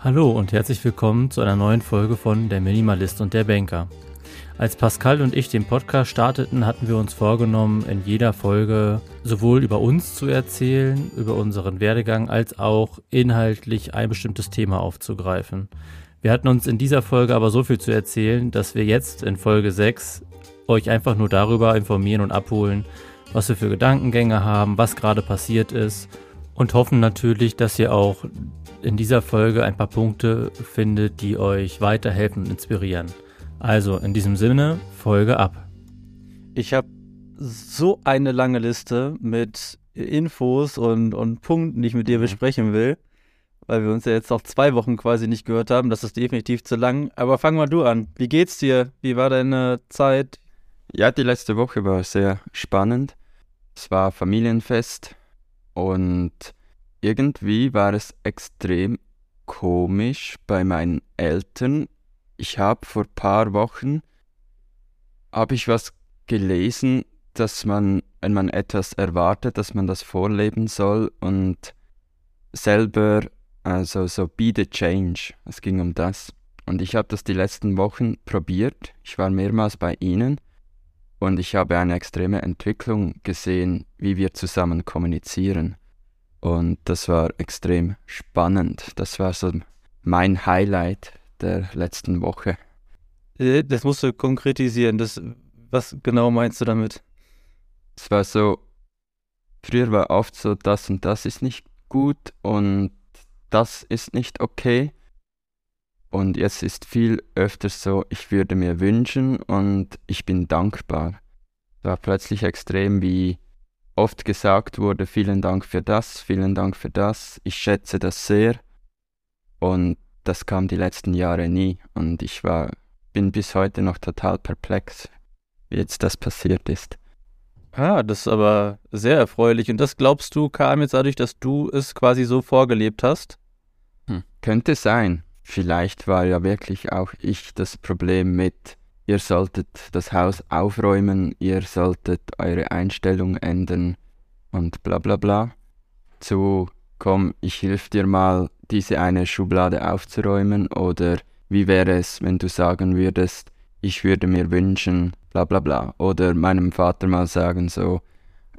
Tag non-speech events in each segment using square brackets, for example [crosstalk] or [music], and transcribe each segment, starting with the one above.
Hallo und herzlich willkommen zu einer neuen Folge von Der Minimalist und der Banker. Als Pascal und ich den Podcast starteten, hatten wir uns vorgenommen, in jeder Folge sowohl über uns zu erzählen, über unseren Werdegang, als auch inhaltlich ein bestimmtes Thema aufzugreifen. Wir hatten uns in dieser Folge aber so viel zu erzählen, dass wir jetzt in Folge 6 euch einfach nur darüber informieren und abholen, was wir für Gedankengänge haben, was gerade passiert ist und hoffen natürlich, dass ihr auch in dieser Folge ein paar Punkte findet, die euch weiterhelfen und inspirieren. Also in diesem Sinne, Folge ab. Ich habe so eine lange Liste mit Infos und, und Punkten, die ich mit dir mhm. besprechen will, weil wir uns ja jetzt noch zwei Wochen quasi nicht gehört haben. Das ist definitiv zu lang. Aber fang mal du an. Wie geht's dir? Wie war deine Zeit? Ja, die letzte Woche war sehr spannend. Es war Familienfest und irgendwie war es extrem komisch bei meinen Eltern. Ich habe vor ein paar Wochen habe ich was gelesen, dass man, wenn man etwas erwartet, dass man das vorleben soll und selber, also so be the change. Es ging um das. Und ich habe das die letzten Wochen probiert. Ich war mehrmals bei ihnen und ich habe eine extreme Entwicklung gesehen, wie wir zusammen kommunizieren. Und das war extrem spannend. Das war so mein Highlight der letzten Woche. Äh, das musst du konkretisieren. Das, was genau meinst du damit? Es war so, früher war oft so, das und das ist nicht gut und das ist nicht okay. Und jetzt ist viel öfter so, ich würde mir wünschen und ich bin dankbar. Es war plötzlich extrem, wie oft gesagt wurde, vielen Dank für das, vielen Dank für das, ich schätze das sehr. Und das kam die letzten Jahre nie. Und ich war, bin bis heute noch total perplex, wie jetzt das passiert ist. Ah, das ist aber sehr erfreulich. Und das glaubst du kam jetzt dadurch, dass du es quasi so vorgelebt hast? Hm, könnte sein. Vielleicht war ja wirklich auch ich das Problem mit, ihr solltet das Haus aufräumen, ihr solltet eure Einstellung ändern und bla bla bla, zu komm, ich hilf dir mal, diese eine Schublade aufzuräumen oder wie wäre es, wenn du sagen würdest, ich würde mir wünschen, bla bla bla. Oder meinem Vater mal sagen so,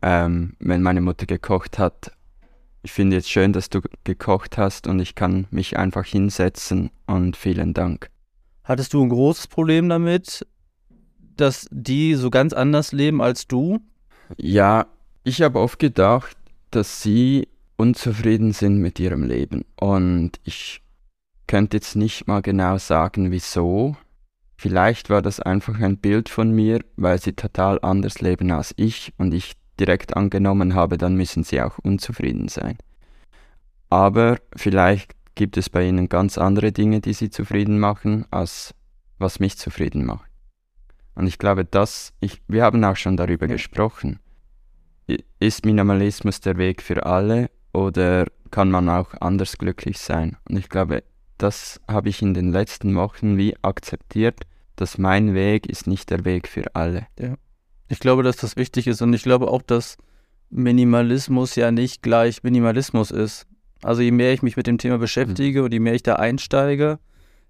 ähm, wenn meine Mutter gekocht hat, ich finde jetzt schön, dass du gekocht hast und ich kann mich einfach hinsetzen und vielen Dank. Hattest du ein großes Problem damit, dass die so ganz anders leben als du? Ja, ich habe oft gedacht, dass sie unzufrieden sind mit ihrem Leben. Und ich könnte jetzt nicht mal genau sagen, wieso. Vielleicht war das einfach ein Bild von mir, weil sie total anders leben als ich und ich direkt angenommen habe, dann müssen sie auch unzufrieden sein. Aber vielleicht gibt es bei ihnen ganz andere Dinge, die sie zufrieden machen, als was mich zufrieden macht. Und ich glaube, dass ich, wir haben auch schon darüber ja. gesprochen. Ist Minimalismus der Weg für alle oder kann man auch anders glücklich sein? Und ich glaube, das habe ich in den letzten Wochen wie akzeptiert, dass mein Weg ist nicht der Weg für alle. Ja. Ich glaube, dass das wichtig ist und ich glaube auch, dass Minimalismus ja nicht gleich Minimalismus ist. Also je mehr ich mich mit dem Thema beschäftige mhm. und je mehr ich da einsteige,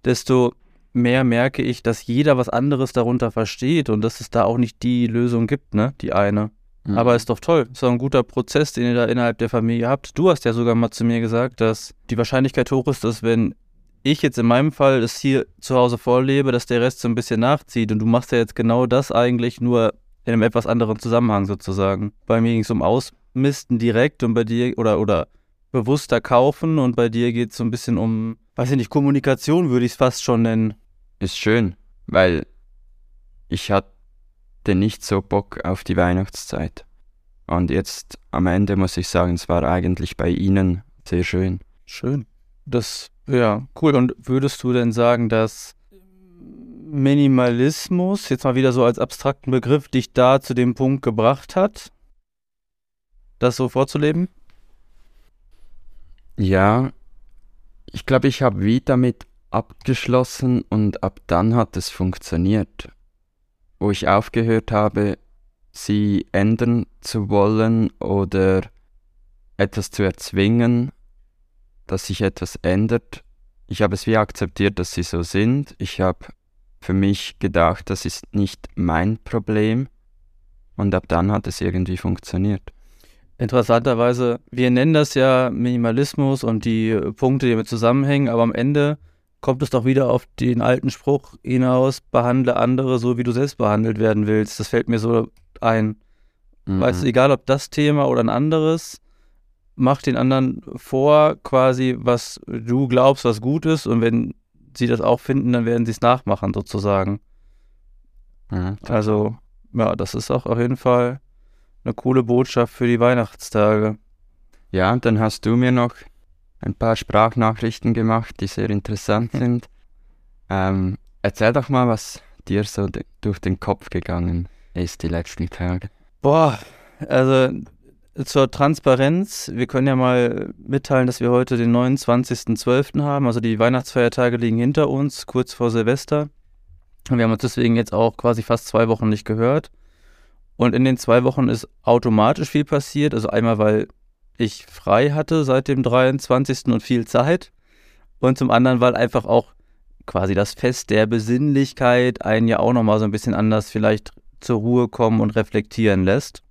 desto mehr merke ich, dass jeder was anderes darunter versteht und dass es da auch nicht die Lösung gibt, ne? Die eine. Mhm. Aber ist doch toll. Ist doch ein guter Prozess, den ihr da innerhalb der Familie habt. Du hast ja sogar mal zu mir gesagt, dass die Wahrscheinlichkeit hoch ist, dass wenn ich jetzt in meinem Fall es hier zu Hause vorlebe, dass der Rest so ein bisschen nachzieht. Und du machst ja jetzt genau das eigentlich nur in einem etwas anderen Zusammenhang sozusagen. Bei mir ging es um Ausmisten direkt und bei dir oder oder bewusster kaufen und bei dir geht es so ein bisschen um, weiß ich nicht, Kommunikation würde ich es fast schon nennen. Ist schön, weil ich hatte nicht so Bock auf die Weihnachtszeit. Und jetzt am Ende muss ich sagen, es war eigentlich bei Ihnen sehr schön. Schön. Das, ja, cool. Und würdest du denn sagen, dass Minimalismus, jetzt mal wieder so als abstrakten Begriff, dich da zu dem Punkt gebracht hat, das so vorzuleben? Ja, ich glaube, ich habe wie damit abgeschlossen und ab dann hat es funktioniert. Wo ich aufgehört habe, sie ändern zu wollen oder etwas zu erzwingen, dass sich etwas ändert, ich habe es wie akzeptiert, dass sie so sind. Ich habe für mich gedacht, das ist nicht mein Problem. Und ab dann hat es irgendwie funktioniert. Interessanterweise, wir nennen das ja Minimalismus und die Punkte, die damit zusammenhängen, aber am Ende kommt es doch wieder auf den alten Spruch hinaus, behandle andere so, wie du selbst behandelt werden willst. Das fällt mir so ein. Mhm. Weißt du, egal ob das Thema oder ein anderes, mach den anderen vor, quasi, was du glaubst, was gut ist. Und wenn sie das auch finden, dann werden sie es nachmachen, sozusagen. Mhm, also, ja, das ist auch auf jeden Fall eine coole Botschaft für die Weihnachtstage. Ja, und dann hast du mir noch ein paar Sprachnachrichten gemacht, die sehr interessant [laughs] sind. Ähm, erzähl doch mal, was dir so durch den Kopf gegangen ist die letzten Tage. Boah, also zur Transparenz, wir können ja mal mitteilen, dass wir heute den 29.12. haben, also die Weihnachtsfeiertage liegen hinter uns, kurz vor Silvester. Und wir haben uns deswegen jetzt auch quasi fast zwei Wochen nicht gehört. Und in den zwei Wochen ist automatisch viel passiert. Also einmal, weil ich frei hatte seit dem 23. und viel Zeit. Und zum anderen, weil einfach auch quasi das Fest der Besinnlichkeit einen ja auch nochmal so ein bisschen anders vielleicht zur Ruhe kommen und reflektieren lässt.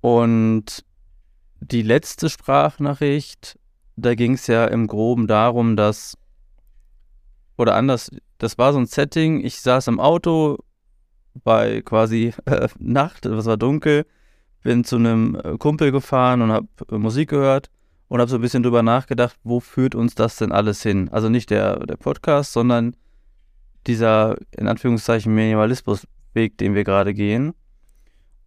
Und die letzte Sprachnachricht, da ging es ja im Groben darum, dass, oder anders, das war so ein Setting, ich saß im Auto bei quasi äh, Nacht, es war dunkel, bin zu einem äh, Kumpel gefahren und habe äh, Musik gehört und habe so ein bisschen drüber nachgedacht, wo führt uns das denn alles hin? Also nicht der, der Podcast, sondern dieser in Anführungszeichen Minimalismusweg, den wir gerade gehen.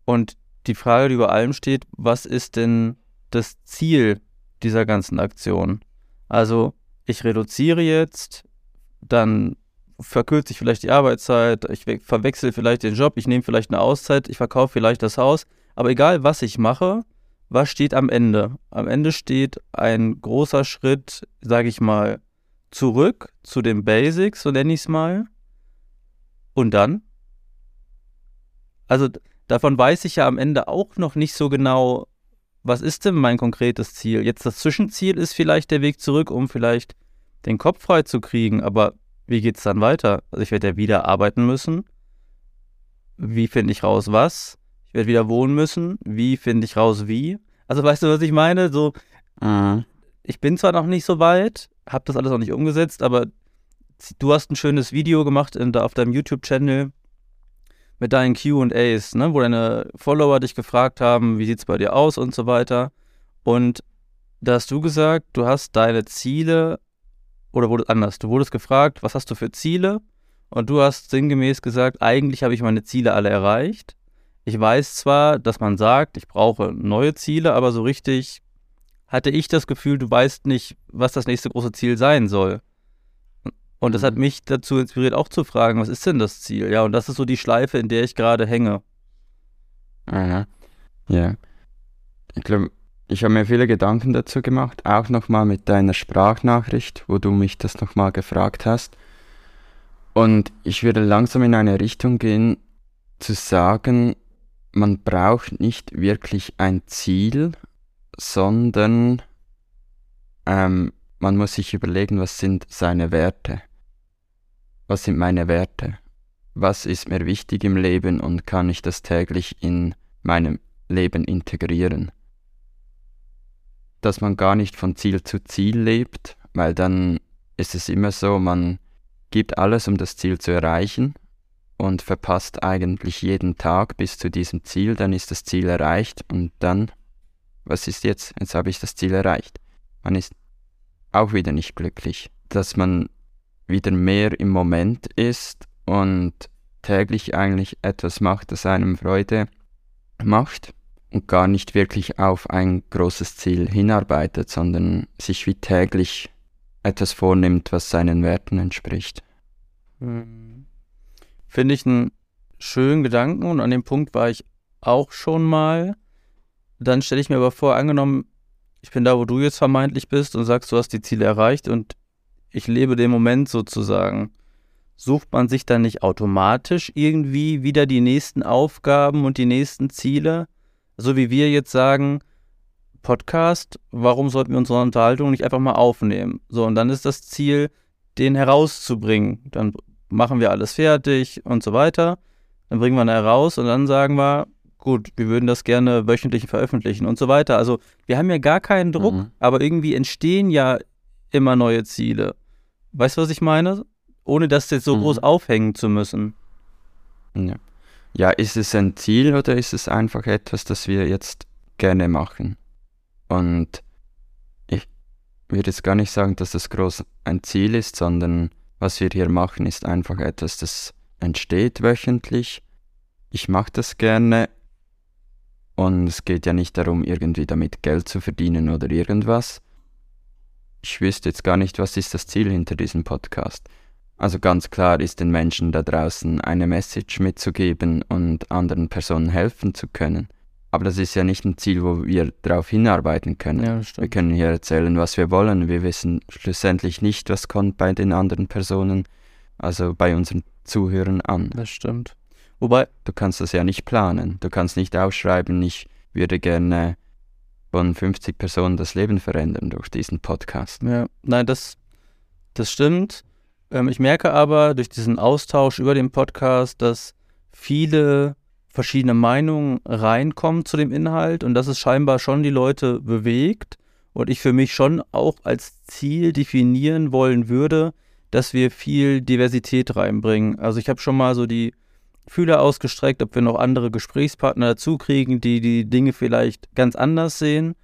Und die Frage, die über allem steht, was ist denn das Ziel dieser ganzen Aktion? Also ich reduziere jetzt, dann verkürze ich vielleicht die Arbeitszeit, ich verwechsel vielleicht den Job, ich nehme vielleicht eine Auszeit, ich verkaufe vielleicht das Haus. Aber egal, was ich mache, was steht am Ende? Am Ende steht ein großer Schritt, sage ich mal, zurück zu den Basics, so nenne ich es mal. Und dann? Also davon weiß ich ja am Ende auch noch nicht so genau, was ist denn mein konkretes Ziel? Jetzt das Zwischenziel ist vielleicht der Weg zurück, um vielleicht den Kopf frei zu kriegen, aber wie geht es dann weiter? Also ich werde ja wieder arbeiten müssen. Wie finde ich raus, was? Ich werde wieder wohnen müssen. Wie finde ich raus, wie? Also weißt du, was ich meine? So, mhm. ich bin zwar noch nicht so weit, habe das alles noch nicht umgesetzt, aber du hast ein schönes Video gemacht in, auf deinem YouTube-Channel mit deinen Q&As, ne, wo deine Follower dich gefragt haben, wie sieht es bei dir aus und so weiter. Und da hast du gesagt, du hast deine Ziele oder wurde anders, du wurdest gefragt, was hast du für Ziele? Und du hast sinngemäß gesagt, eigentlich habe ich meine Ziele alle erreicht. Ich weiß zwar, dass man sagt, ich brauche neue Ziele, aber so richtig hatte ich das Gefühl, du weißt nicht, was das nächste große Ziel sein soll. Und das hat mhm. mich dazu inspiriert, auch zu fragen, was ist denn das Ziel? Ja, und das ist so die Schleife, in der ich gerade hänge. Aha. Ja. Ich glaube, ich habe mir viele Gedanken dazu gemacht, auch nochmal mit deiner Sprachnachricht, wo du mich das nochmal gefragt hast. Und ich würde langsam in eine Richtung gehen, zu sagen, man braucht nicht wirklich ein Ziel, sondern ähm, man muss sich überlegen, was sind seine Werte. Was sind meine Werte? Was ist mir wichtig im Leben und kann ich das täglich in meinem Leben integrieren? Dass man gar nicht von Ziel zu Ziel lebt, weil dann ist es immer so, man gibt alles, um das Ziel zu erreichen und verpasst eigentlich jeden Tag bis zu diesem Ziel, dann ist das Ziel erreicht und dann, was ist jetzt? Jetzt habe ich das Ziel erreicht. Man ist auch wieder nicht glücklich, dass man wieder mehr im Moment ist und täglich eigentlich etwas macht, das einem Freude macht und gar nicht wirklich auf ein großes Ziel hinarbeitet, sondern sich wie täglich etwas vornimmt, was seinen Werten entspricht. Mhm. Finde ich einen schönen Gedanken und an dem Punkt war ich auch schon mal. Dann stelle ich mir aber vor, angenommen, ich bin da, wo du jetzt vermeintlich bist und sagst, du hast die Ziele erreicht und ich lebe den Moment sozusagen. Sucht man sich dann nicht automatisch irgendwie wieder die nächsten Aufgaben und die nächsten Ziele? So wie wir jetzt sagen, Podcast, warum sollten wir unsere Unterhaltung nicht einfach mal aufnehmen? So, und dann ist das Ziel, den herauszubringen. Dann machen wir alles fertig und so weiter. Dann bringen wir ihn heraus und dann sagen wir, gut, wir würden das gerne wöchentlich veröffentlichen und so weiter. Also wir haben ja gar keinen Druck, mhm. aber irgendwie entstehen ja immer neue Ziele. Weißt du, was ich meine? Ohne das jetzt so mhm. groß aufhängen zu müssen. Ja. Ja, ist es ein Ziel oder ist es einfach etwas, das wir jetzt gerne machen? Und ich würde jetzt gar nicht sagen, dass das groß ein Ziel ist, sondern was wir hier machen, ist einfach etwas, das entsteht wöchentlich. Ich mache das gerne und es geht ja nicht darum, irgendwie damit Geld zu verdienen oder irgendwas. Ich wüsste jetzt gar nicht, was ist das Ziel hinter diesem Podcast. Also ganz klar ist den Menschen da draußen eine Message mitzugeben und anderen Personen helfen zu können. Aber das ist ja nicht ein Ziel, wo wir darauf hinarbeiten können. Ja, wir können hier erzählen, was wir wollen. Wir wissen schlussendlich nicht, was kommt bei den anderen Personen, also bei unseren Zuhörern an. Das stimmt. Wobei. Du kannst das ja nicht planen. Du kannst nicht ausschreiben, ich würde gerne von 50 Personen das Leben verändern durch diesen Podcast. Ja, nein, das, das stimmt. Ähm, ich merke aber durch diesen Austausch über den Podcast, dass viele verschiedene Meinungen reinkommen zu dem Inhalt und dass es scheinbar schon die Leute bewegt und ich für mich schon auch als Ziel definieren wollen würde, dass wir viel Diversität reinbringen. Also ich habe schon mal so die Fühler ausgestreckt, ob wir noch andere Gesprächspartner dazu kriegen, die die Dinge vielleicht ganz anders sehen,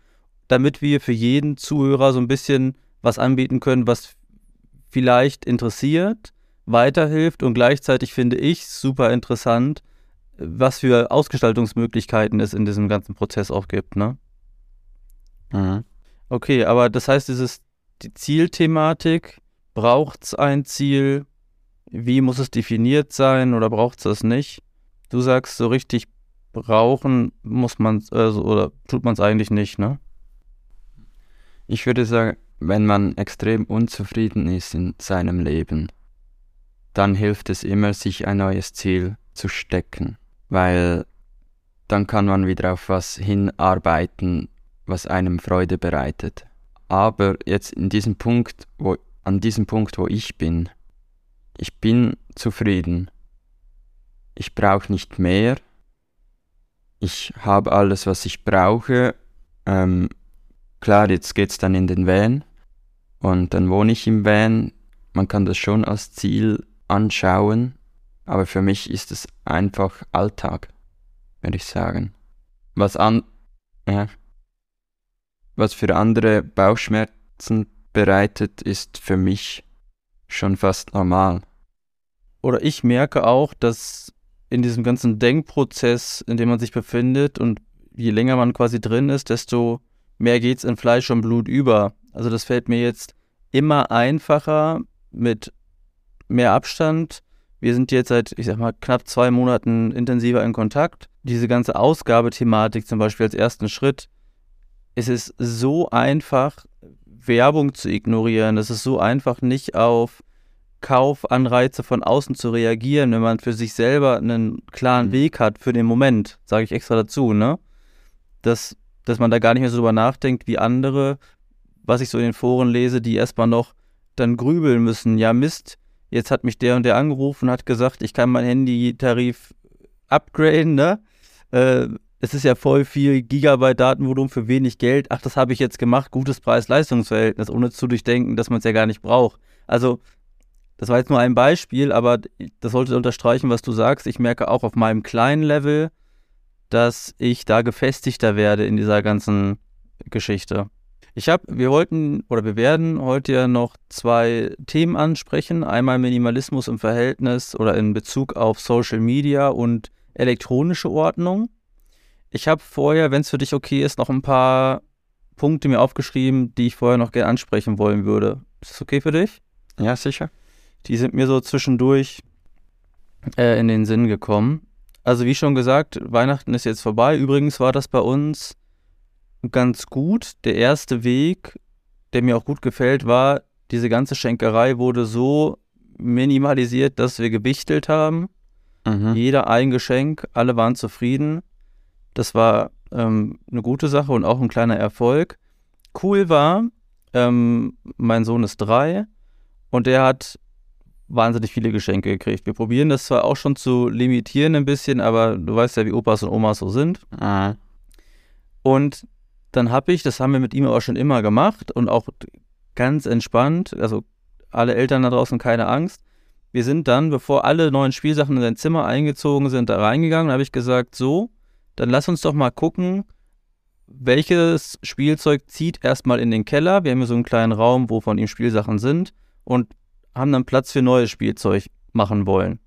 damit wir für jeden Zuhörer so ein bisschen was anbieten können, was vielleicht interessiert, weiterhilft und gleichzeitig finde ich super interessant, was für Ausgestaltungsmöglichkeiten es in diesem ganzen Prozess auch gibt, ne? Mhm. Okay, aber das heißt, dieses die Zielthematik, braucht es ein Ziel? Wie muss es definiert sein oder braucht es das nicht? Du sagst, so richtig brauchen muss man es, also, oder tut man es eigentlich nicht, ne? Ich würde sagen, wenn man extrem unzufrieden ist in seinem Leben, dann hilft es immer, sich ein neues Ziel zu stecken weil dann kann man wieder auf was hinarbeiten, was einem Freude bereitet. Aber jetzt in diesem Punkt, wo, an diesem Punkt, wo ich bin, ich bin zufrieden. Ich brauche nicht mehr. Ich habe alles, was ich brauche. Ähm, klar, jetzt geht es dann in den Van und dann wohne ich im Van. Man kann das schon als Ziel anschauen, aber für mich ist es einfach Alltag, würde ich sagen. Was an, ja, was für andere Bauchschmerzen bereitet, ist für mich schon fast normal. Oder ich merke auch, dass in diesem ganzen Denkprozess, in dem man sich befindet und je länger man quasi drin ist, desto mehr geht es in Fleisch und Blut über. Also das fällt mir jetzt immer einfacher mit mehr Abstand wir sind jetzt seit, ich sag mal, knapp zwei Monaten intensiver in Kontakt. Diese ganze Ausgabethematik zum Beispiel als ersten Schritt, es ist so einfach, Werbung zu ignorieren. Es ist so einfach, nicht auf Kaufanreize von außen zu reagieren, wenn man für sich selber einen klaren mhm. Weg hat für den Moment, sage ich extra dazu, ne? Dass, dass man da gar nicht mehr so drüber nachdenkt, wie andere, was ich so in den Foren lese, die erstmal noch dann grübeln müssen. Ja, Mist, jetzt hat mich der und der angerufen, hat gesagt, ich kann meinen Handytarif upgraden, ne? Äh, es ist ja voll viel Gigabyte Datenvolumen für wenig Geld. Ach, das habe ich jetzt gemacht, gutes Preis-Leistungs-Verhältnis, ohne zu durchdenken, dass man es ja gar nicht braucht. Also, das war jetzt nur ein Beispiel, aber das sollte unterstreichen, was du sagst. Ich merke auch auf meinem kleinen Level, dass ich da gefestigter werde in dieser ganzen Geschichte. Ich habe, wir wollten oder wir werden heute ja noch zwei Themen ansprechen. Einmal Minimalismus im Verhältnis oder in Bezug auf Social Media und elektronische Ordnung. Ich habe vorher, wenn es für dich okay ist, noch ein paar Punkte mir aufgeschrieben, die ich vorher noch gerne ansprechen wollen würde. Ist das okay für dich? Ja, sicher. Die sind mir so zwischendurch äh, in den Sinn gekommen. Also wie schon gesagt, Weihnachten ist jetzt vorbei. Übrigens war das bei uns ganz gut. Der erste Weg, der mir auch gut gefällt, war, diese ganze Schenkerei wurde so minimalisiert, dass wir gewichtelt haben. Mhm. Jeder ein Geschenk, alle waren zufrieden. Das war ähm, eine gute Sache und auch ein kleiner Erfolg. Cool war, ähm, mein Sohn ist drei und der hat wahnsinnig viele Geschenke gekriegt. Wir probieren das zwar auch schon zu limitieren ein bisschen, aber du weißt ja, wie Opas und Omas so sind. Ah. Und dann habe ich, das haben wir mit ihm auch schon immer gemacht und auch ganz entspannt, also alle Eltern da draußen keine Angst. Wir sind dann, bevor alle neuen Spielsachen in sein Zimmer eingezogen sind, da reingegangen und habe ich gesagt, so, dann lass uns doch mal gucken, welches Spielzeug zieht erstmal in den Keller. Wir haben hier so einen kleinen Raum, wo von ihm Spielsachen sind und haben dann Platz für neues Spielzeug machen wollen.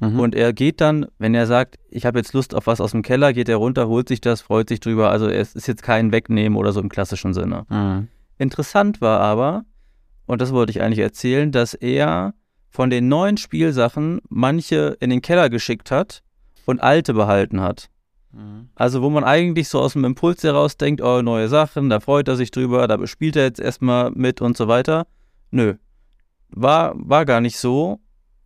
Mhm. Und er geht dann, wenn er sagt, ich habe jetzt Lust auf was aus dem Keller, geht er runter, holt sich das, freut sich drüber. Also es ist jetzt kein Wegnehmen oder so im klassischen Sinne. Mhm. Interessant war aber, und das wollte ich eigentlich erzählen, dass er von den neuen Spielsachen manche in den Keller geschickt hat und alte behalten hat. Mhm. Also wo man eigentlich so aus dem Impuls heraus denkt, oh, neue Sachen, da freut er sich drüber, da spielt er jetzt erstmal mit und so weiter. Nö, war, war gar nicht so.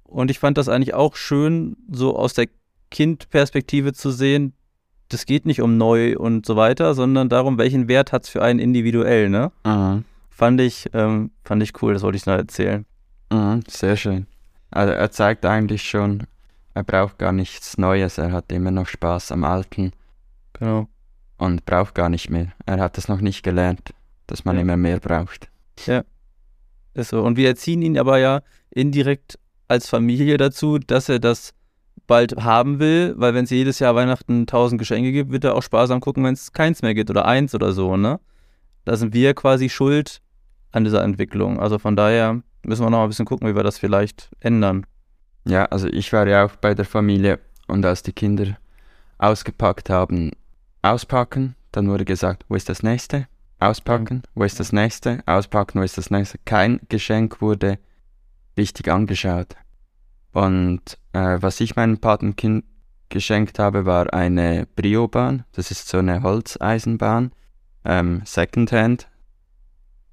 Und ich fand das eigentlich auch schön, so aus der Kindperspektive zu sehen, das geht nicht um neu und so weiter, sondern darum, welchen Wert hat es für einen individuell, ne? Mhm. Fand ich, ähm, fand ich cool, das wollte ich noch erzählen. Mhm. Sehr schön. Also er zeigt eigentlich schon, er braucht gar nichts Neues, er hat immer noch Spaß am Alten Genau. und braucht gar nicht mehr. Er hat es noch nicht gelernt, dass man Ja. immer mehr braucht. Ist so. Und wir erziehen ihn aber ja indirekt als Familie dazu, dass er das bald haben will, weil wenn es jedes Jahr Weihnachten 1000 Geschenke gibt, wird er auch sparsam gucken, wenn es keins mehr gibt oder eins oder so, ne? Da sind wir quasi schuld an dieser Entwicklung. Also von daher müssen wir noch ein bisschen gucken, wie wir das vielleicht ändern. Ja, also ich war ja auch bei der Familie und als die Kinder ausgepackt haben, auspacken, dann wurde gesagt, wo ist das nächste? Auspacken, wo ist das nächste? Auspacken, wo ist das nächste? Kein Geschenk wurde richtig angeschaut. Und äh, was ich meinem Patenkind geschenkt habe, war eine Brio-Bahn. Das ist so eine Holzeisenbahn, ähm, Secondhand,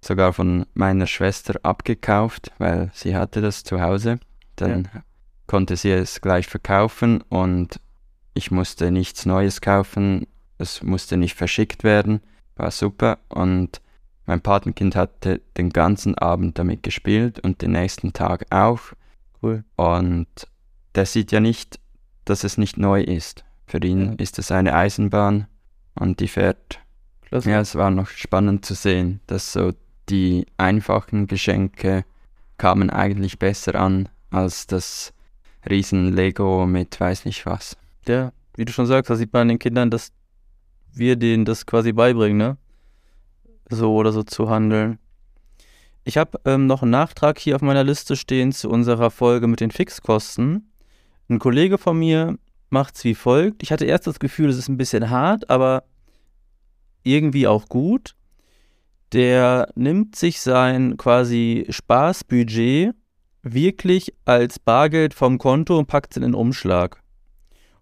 sogar von meiner Schwester abgekauft, weil sie hatte das zu Hause. Dann konnte sie es gleich verkaufen und ich musste nichts Neues kaufen. Es musste nicht verschickt werden. War super. Und mein Patenkind hatte den ganzen Abend damit gespielt und den nächsten Tag auch. Cool. Und der sieht ja nicht, dass es nicht neu ist. Für ihn Ja. ist es eine Eisenbahn und die fährt. Klasse. Ja, es war noch spannend zu sehen, dass so die einfachen Geschenke kamen eigentlich besser an als das riesen Lego mit weiß nicht was. Ja, wie du schon sagst, da sieht man den Kindern, dass wir denen das quasi beibringen, ne? So oder so zu handeln. Ich habe ähm, noch einen Nachtrag hier auf meiner Liste stehen zu unserer Folge mit den Fixkosten. Ein Kollege von mir macht's wie folgt. Ich hatte erst das Gefühl, es ist ein bisschen hart, aber irgendwie auch gut. Der nimmt sich sein quasi Spaßbudget wirklich als Bargeld vom Konto und packt es in den Umschlag.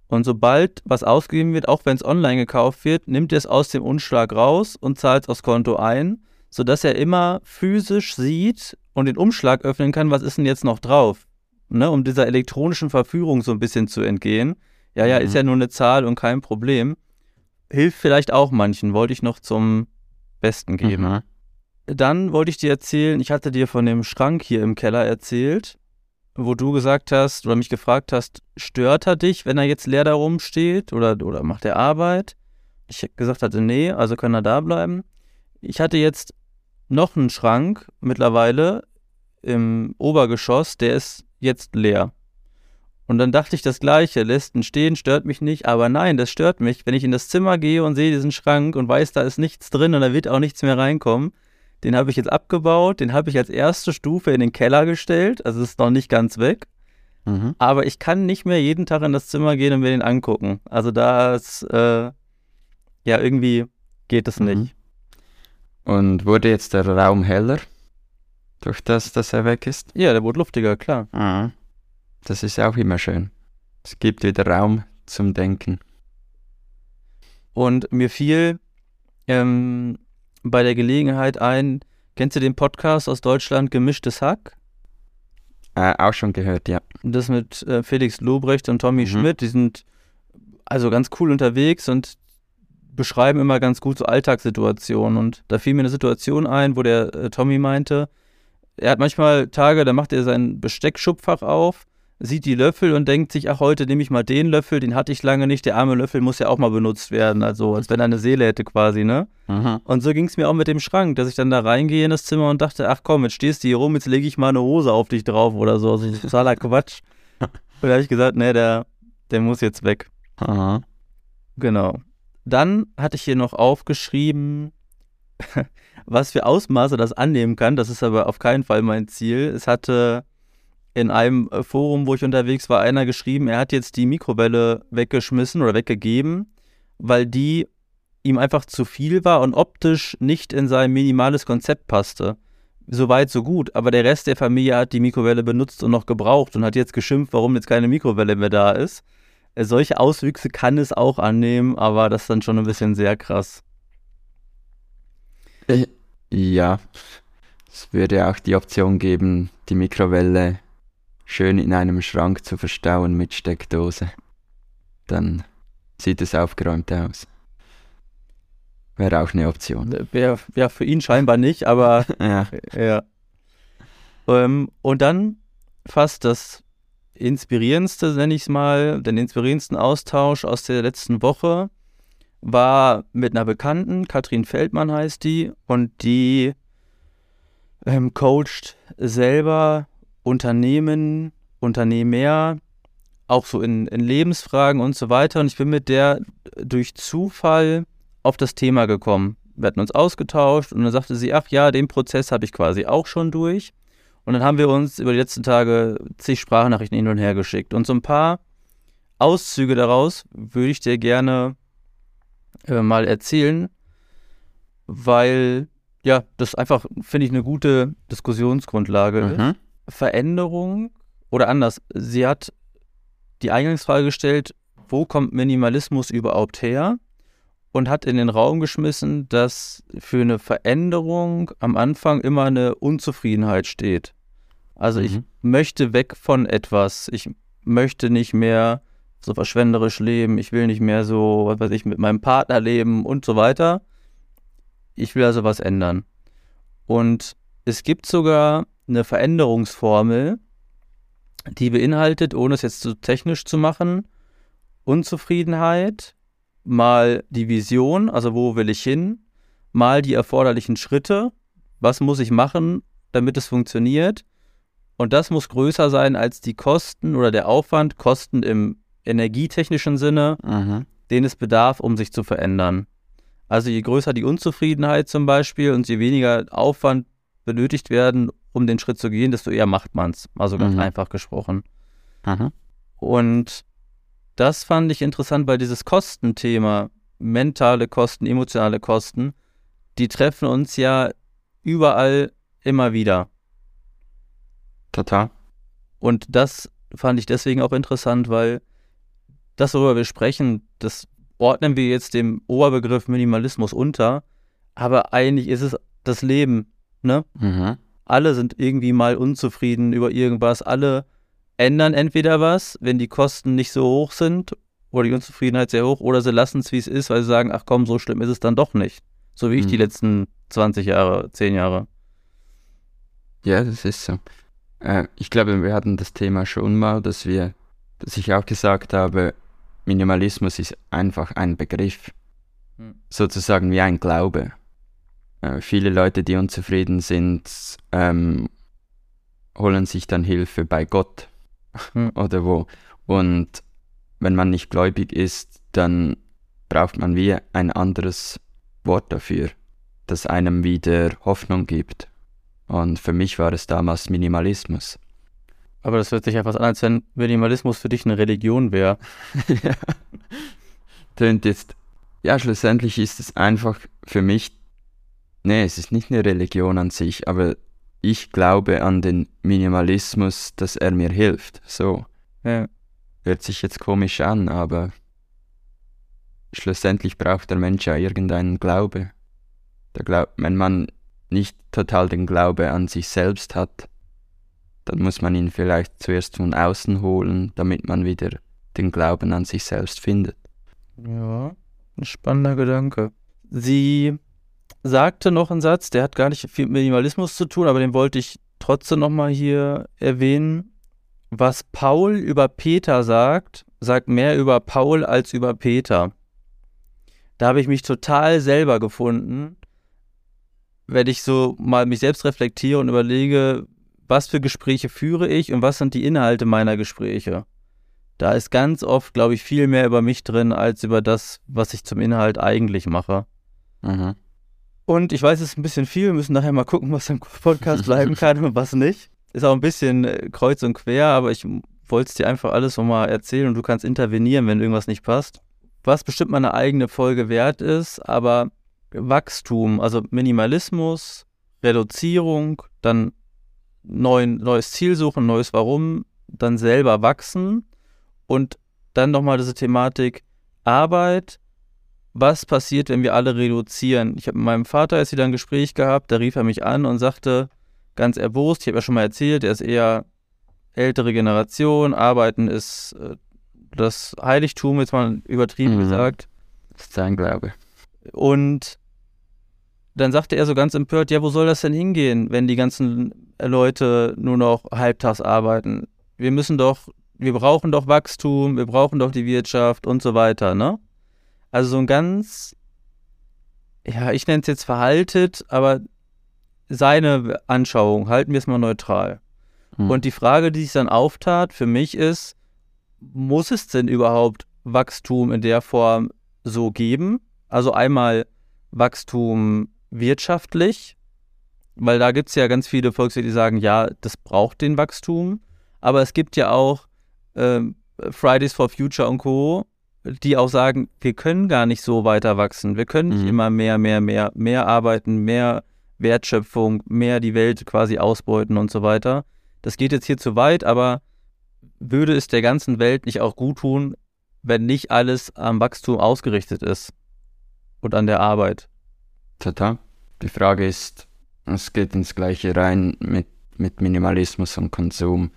Und sobald was ausgegeben wird, auch wenn es online gekauft wird, nimmt er es aus dem Umschlag raus und zahlt es aufs Konto ein, sodass er immer physisch sieht und den Umschlag öffnen kann, was ist denn jetzt noch drauf? Ne, um dieser elektronischen Verführung so ein bisschen zu entgehen. Ja, ja, Mhm. ist ja nur eine Zahl und kein Problem. Hilft vielleicht auch manchen, wollte ich noch zum Besten geben. Mhm. Dann wollte ich dir erzählen, ich hatte dir von dem Schrank hier im Keller erzählt, wo du gesagt hast oder mich gefragt hast, stört er dich, wenn er jetzt leer da rumsteht oder, oder macht er Arbeit? Ich gesagt hatte, nee, also kann er da bleiben. Ich hatte jetzt noch einen Schrank mittlerweile im Obergeschoss, der ist jetzt leer. Und dann dachte ich das Gleiche, lässt ihn stehen, stört mich nicht, aber nein, das stört mich. Wenn ich in das Zimmer gehe und sehe diesen Schrank und weiß, da ist nichts drin und da wird auch nichts mehr reinkommen, den habe ich jetzt abgebaut, den habe ich als erste Stufe in den Keller gestellt, also ist noch nicht ganz weg, Mhm. aber ich kann nicht mehr jeden Tag in das Zimmer gehen und mir den angucken. Also da ist, äh, ja, irgendwie geht es Mhm. nicht. Und wurde jetzt der Raum heller, durch das, dass er weg ist? Ja, der wurde luftiger, klar. Mhm. Das ist auch immer schön. Es gibt wieder Raum zum Denken. Und mir fiel ähm, bei der Gelegenheit ein, kennst du den Podcast aus Deutschland, Gemischtes Hack? Äh, auch schon gehört, ja. Das mit äh, Felix Lobrecht und Tommy Mhm. Schmidt, die sind also ganz cool unterwegs und beschreiben immer ganz gut so Alltagssituationen. Und da fiel mir eine Situation ein, wo der äh, Tommy meinte, er hat manchmal Tage, da macht er sein Besteckschubfach auf, sieht die Löffel und denkt sich, ach, heute nehme ich mal den Löffel, den hatte ich lange nicht, der arme Löffel muss ja auch mal benutzt werden, also als wenn er eine Seele hätte quasi, ne? Mhm. Und so ging es mir auch mit dem Schrank, dass ich dann da reingehe in das Zimmer und dachte, ach komm, jetzt stehst du hier rum, jetzt lege ich mal eine Hose auf dich drauf oder so. Also totaler [laughs] Quatsch. Und da habe ich gesagt, nee, der, der muss jetzt weg. Aha. Genau. Dann hatte ich hier noch aufgeschrieben, [laughs] was für Ausmaße das annehmen kann. Das ist aber auf keinen Fall mein Ziel. Es hatte in einem äh, Forum, wo ich unterwegs war, einer geschrieben, er hat jetzt die Mikrowelle weggeschmissen oder weggegeben, weil die ihm einfach zu viel war und optisch nicht in sein minimales Konzept passte. Soweit, so gut, aber der Rest der Familie hat die Mikrowelle benutzt und noch gebraucht und hat jetzt geschimpft, warum jetzt keine Mikrowelle mehr da ist. Äh, Solche Auswüchse kann es auch annehmen, aber das ist dann schon ein bisschen sehr krass. Äh, Ja, es würde auch die Option geben, die Mikrowelle schön in einem Schrank zu verstauen mit Steckdose. Dann sieht es aufgeräumt aus. Wäre auch eine Option. Wäre wär für ihn scheinbar nicht, aber [laughs] Ja. ja. Ähm, und dann fast das inspirierendste, nenne ich es mal, den inspirierendsten Austausch aus der letzten Woche war mit einer Bekannten, Katrin Feldmann heißt die, und die ähm, coacht selber Unternehmen, Unternehmer, auch so in, in Lebensfragen und so weiter. Und ich bin mit der durch Zufall auf das Thema gekommen. Wir hatten uns ausgetauscht und dann sagte sie, ach ja, den Prozess habe ich quasi auch schon durch. Und dann haben wir uns über die letzten Tage zig Sprachnachrichten hin und her geschickt. Und so ein paar Auszüge daraus würde ich dir gerne äh, mal erzählen, weil ja, das einfach, finde ich, eine gute Diskussionsgrundlage ist. Veränderung oder anders, sie hat die Eingangsfrage gestellt, wo kommt Minimalismus überhaupt her? Und hat in den Raum geschmissen, dass für eine Veränderung am Anfang immer eine Unzufriedenheit steht. Also ich Mhm. möchte weg von etwas. Ich möchte nicht mehr so verschwenderisch leben. Ich will nicht mehr so, was weiß ich, mit meinem Partner leben und so weiter. Ich will also was ändern. Und es gibt sogar eine Veränderungsformel, die beinhaltet, ohne es jetzt zu technisch zu machen, Unzufriedenheit, mal die Vision, also wo will ich hin, mal die erforderlichen Schritte, was muss ich machen, damit es funktioniert. Und das muss größer sein als die Kosten oder der Aufwand, Kosten im energietechnischen Sinne, Mhm. den es bedarf, um sich zu verändern. Also je größer die Unzufriedenheit zum Beispiel und je weniger Aufwand benötigt werden, um den Schritt zu gehen, desto eher macht man es. Also ganz Mhm. einfach gesprochen. Mhm. Und das fand ich interessant, weil dieses Kostenthema, mentale Kosten, emotionale Kosten, die treffen uns ja überall immer wieder. Total. Und das fand ich deswegen auch interessant, weil das, worüber wir sprechen, das ordnen wir jetzt dem Oberbegriff Minimalismus unter, aber eigentlich ist es das Leben, ne? Mhm. Alle sind irgendwie mal unzufrieden über irgendwas, alle ändern entweder was, wenn die Kosten nicht so hoch sind oder die Unzufriedenheit sehr hoch, oder sie lassen es, wie es ist, weil sie sagen, ach komm, so schlimm ist es dann doch nicht. So wie ich Mhm. die letzten 20 Jahre, 10 Jahre. Ja, das ist so. Äh, ich glaube, wir hatten das Thema schon mal, dass wir, dass ich auch gesagt habe, Minimalismus ist einfach ein Begriff, Hm. sozusagen wie ein Glaube. Äh, viele Leute, die unzufrieden sind, ähm, holen sich dann Hilfe bei Gott Hm. [laughs] oder wo. Und wenn man nicht gläubig ist, dann braucht man wie ein anderes Wort dafür, das einem wieder Hoffnung gibt. Und für mich war es damals Minimalismus. Aber das hört sich ja fast an, als wenn Minimalismus für dich eine Religion wäre. [laughs] ja. Tönt jetzt, ja, schlussendlich ist es einfach für mich, nee, es ist nicht eine Religion an sich, aber ich glaube an den Minimalismus, dass er mir hilft. So, Ja. hört sich jetzt komisch an, aber schlussendlich braucht der Mensch ja irgendeinen Glaube. Der Glaub, wenn man nicht total den Glaube an sich selbst hat, dann muss man ihn vielleicht zuerst von außen holen, damit man wieder den Glauben an sich selbst findet. Ja. Ein spannender Gedanke. Sie sagte noch einen Satz, der hat gar nicht viel mit Minimalismus zu tun, aber den wollte ich trotzdem nochmal hier erwähnen. Was Paul über Peter sagt, sagt mehr über Paul als über Peter. Da habe ich mich total selber gefunden, wenn ich so mal mich selbst reflektiere und überlege, was für Gespräche führe ich und was sind die Inhalte meiner Gespräche. Da ist ganz oft, glaube ich, viel mehr über mich drin, als über das, was ich zum Inhalt eigentlich mache. Mhm. Und ich weiß, es ist ein bisschen viel. Wir müssen nachher mal gucken, was im Podcast [laughs] bleiben kann und was nicht. Ist auch ein bisschen äh, kreuz und quer, aber ich wollte es dir einfach alles nochmal erzählen und du kannst intervenieren, wenn irgendwas nicht passt. Was bestimmt mal eine eigene Folge wert ist, aber Wachstum, also Minimalismus, Reduzierung, dann neuen, neues Ziel suchen, neues Warum, dann selber wachsen und dann nochmal diese Thematik Arbeit. Was passiert, wenn wir alle reduzieren? Ich habe mit meinem Vater jetzt wieder ein Gespräch gehabt, da rief er mich an und sagte, ganz erbost, ich habe ja schon mal erzählt, er ist eher ältere Generation, Arbeiten ist äh, das Heiligtum, jetzt mal übertrieben mhm. gesagt. Das ist sein Glaube. Und dann sagte er so ganz empört, ja, wo soll das denn hingehen, wenn die ganzen Leute nur noch halbtags arbeiten? Wir müssen doch, wir brauchen doch Wachstum, wir brauchen doch die Wirtschaft und so weiter, ne? Also so ein ganz, ja, ich nenne es jetzt verhaltet, aber seine Anschauung, halten wir es mal neutral. Hm. Und die Frage, die sich dann auftat für mich ist, muss es denn überhaupt Wachstum in der Form so geben? Also einmal Wachstum wirtschaftlich, weil da gibt es ja ganz viele Volkswirte, die sagen, ja, das braucht den Wachstum, aber es gibt ja auch äh, Fridays for Future und Co., die auch sagen, wir können gar nicht so weiter wachsen, wir können nicht mhm. immer mehr, mehr, mehr, mehr arbeiten, mehr Wertschöpfung, mehr die Welt quasi ausbeuten und so weiter. Das geht jetzt hier zu weit, aber würde es der ganzen Welt nicht auch gut tun, wenn nicht alles am Wachstum ausgerichtet ist und an der Arbeit? Total. Die Frage ist, es geht ins Gleiche rein mit, mit Minimalismus und Konsum.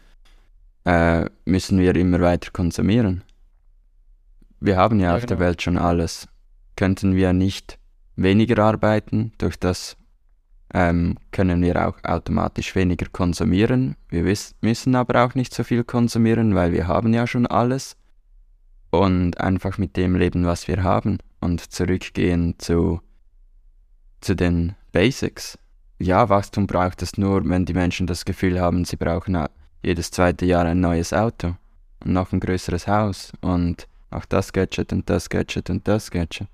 Äh, müssen wir immer weiter konsumieren? Wir haben ja, ja auf genau. der Welt schon alles. Könnten wir nicht weniger arbeiten? Durch das ähm, können wir auch automatisch weniger konsumieren. Wir müssen aber auch nicht so viel konsumieren, weil wir haben ja schon alles. Und einfach mit dem leben, was wir haben und zurückgehen zu zu den Basics. Ja, Wachstum braucht es nur, wenn die Menschen das Gefühl haben, sie brauchen jedes zweite Jahr ein neues Auto und noch ein größeres Haus und auch das Gadget und das Gadget und das Gadget.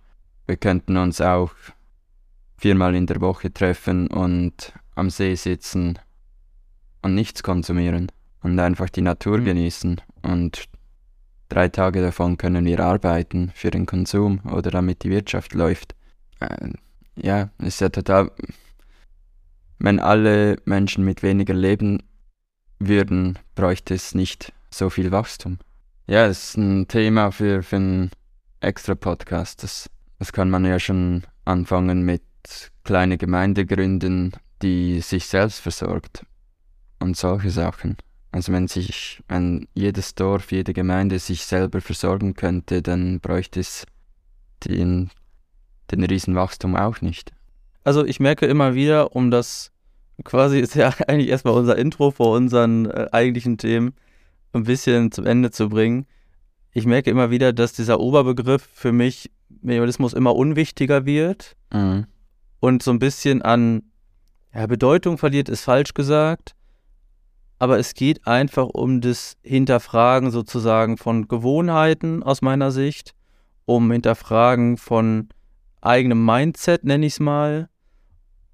Wir könnten uns auch viermal in der Woche treffen und am See sitzen und nichts konsumieren und einfach die Natur mhm. genießen und drei Tage davon können wir arbeiten für den Konsum oder damit die Wirtschaft läuft. Äh, ja, ist ja total. Wenn alle Menschen mit weniger leben würden, bräuchte es nicht so viel Wachstum. Ja, ist ein Thema für, für einen extra Podcast. Das, das kann man ja schon anfangen mit kleine Gemeinde gründen, die sich selbst versorgt. Und solche Sachen. Also wenn sich, wenn jedes Dorf, jede Gemeinde sich selber versorgen könnte, dann bräuchte es den den Riesenwachstum auch nicht. Also ich merke immer wieder, um das quasi ist ja [laughs] eigentlich erstmal unser Intro vor unseren äh, eigentlichen Themen ein bisschen zum Ende zu bringen. Ich merke immer wieder, dass dieser Oberbegriff für mich Minimalismus immer unwichtiger wird mhm. und so ein bisschen an ja, Bedeutung verliert, ist falsch gesagt. Aber es geht einfach um das Hinterfragen sozusagen von Gewohnheiten aus meiner Sicht, um Hinterfragen von eigenem Mindset, nenne ich es mal,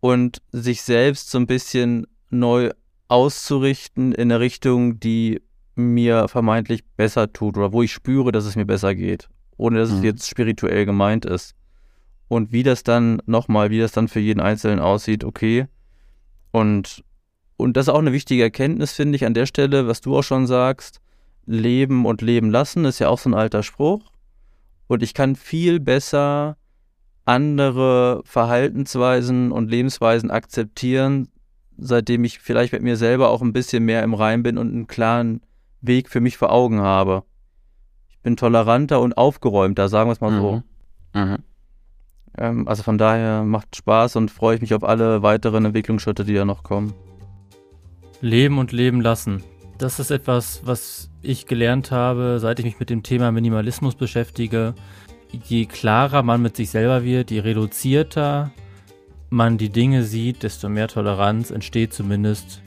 und sich selbst so ein bisschen neu auszurichten in eine Richtung, die mir vermeintlich besser tut oder wo ich spüre, dass es mir besser geht, ohne dass mhm. es jetzt spirituell gemeint ist. Und wie das dann nochmal, wie das dann für jeden Einzelnen aussieht, okay. Und, und das ist auch eine wichtige Erkenntnis, finde ich, an der Stelle, was du auch schon sagst. Leben und leben lassen ist ja auch so ein alter Spruch. Und ich kann viel besser andere Verhaltensweisen und Lebensweisen akzeptieren, seitdem ich vielleicht mit mir selber auch ein bisschen mehr im Rein bin und einen klaren Weg für mich vor Augen habe. Ich bin toleranter und aufgeräumter, sagen wir es mal mhm. so. Mhm. Ähm, also von daher macht Spaß und freue ich mich auf alle weiteren Entwicklungsschritte, die da noch kommen. Leben und leben lassen. Das ist etwas, was ich gelernt habe, seit ich mich mit dem Thema Minimalismus beschäftige. Je klarer man mit sich selber wird, je reduzierter man die Dinge sieht, desto mehr Toleranz entsteht zumindest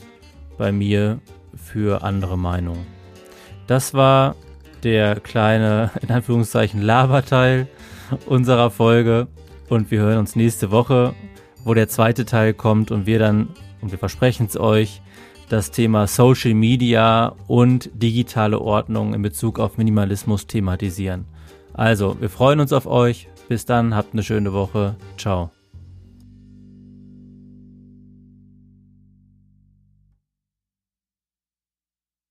bei mir für andere Meinungen. Das war der kleine, in Anführungszeichen, Laberteil unserer Folge. Und wir hören uns nächste Woche, wo der zweite Teil kommt und wir dann, und wir versprechen es euch, das Thema Social Media und digitale Ordnung in Bezug auf Minimalismus thematisieren. Also, wir freuen uns auf euch. Bis dann, habt eine schöne Woche. Ciao.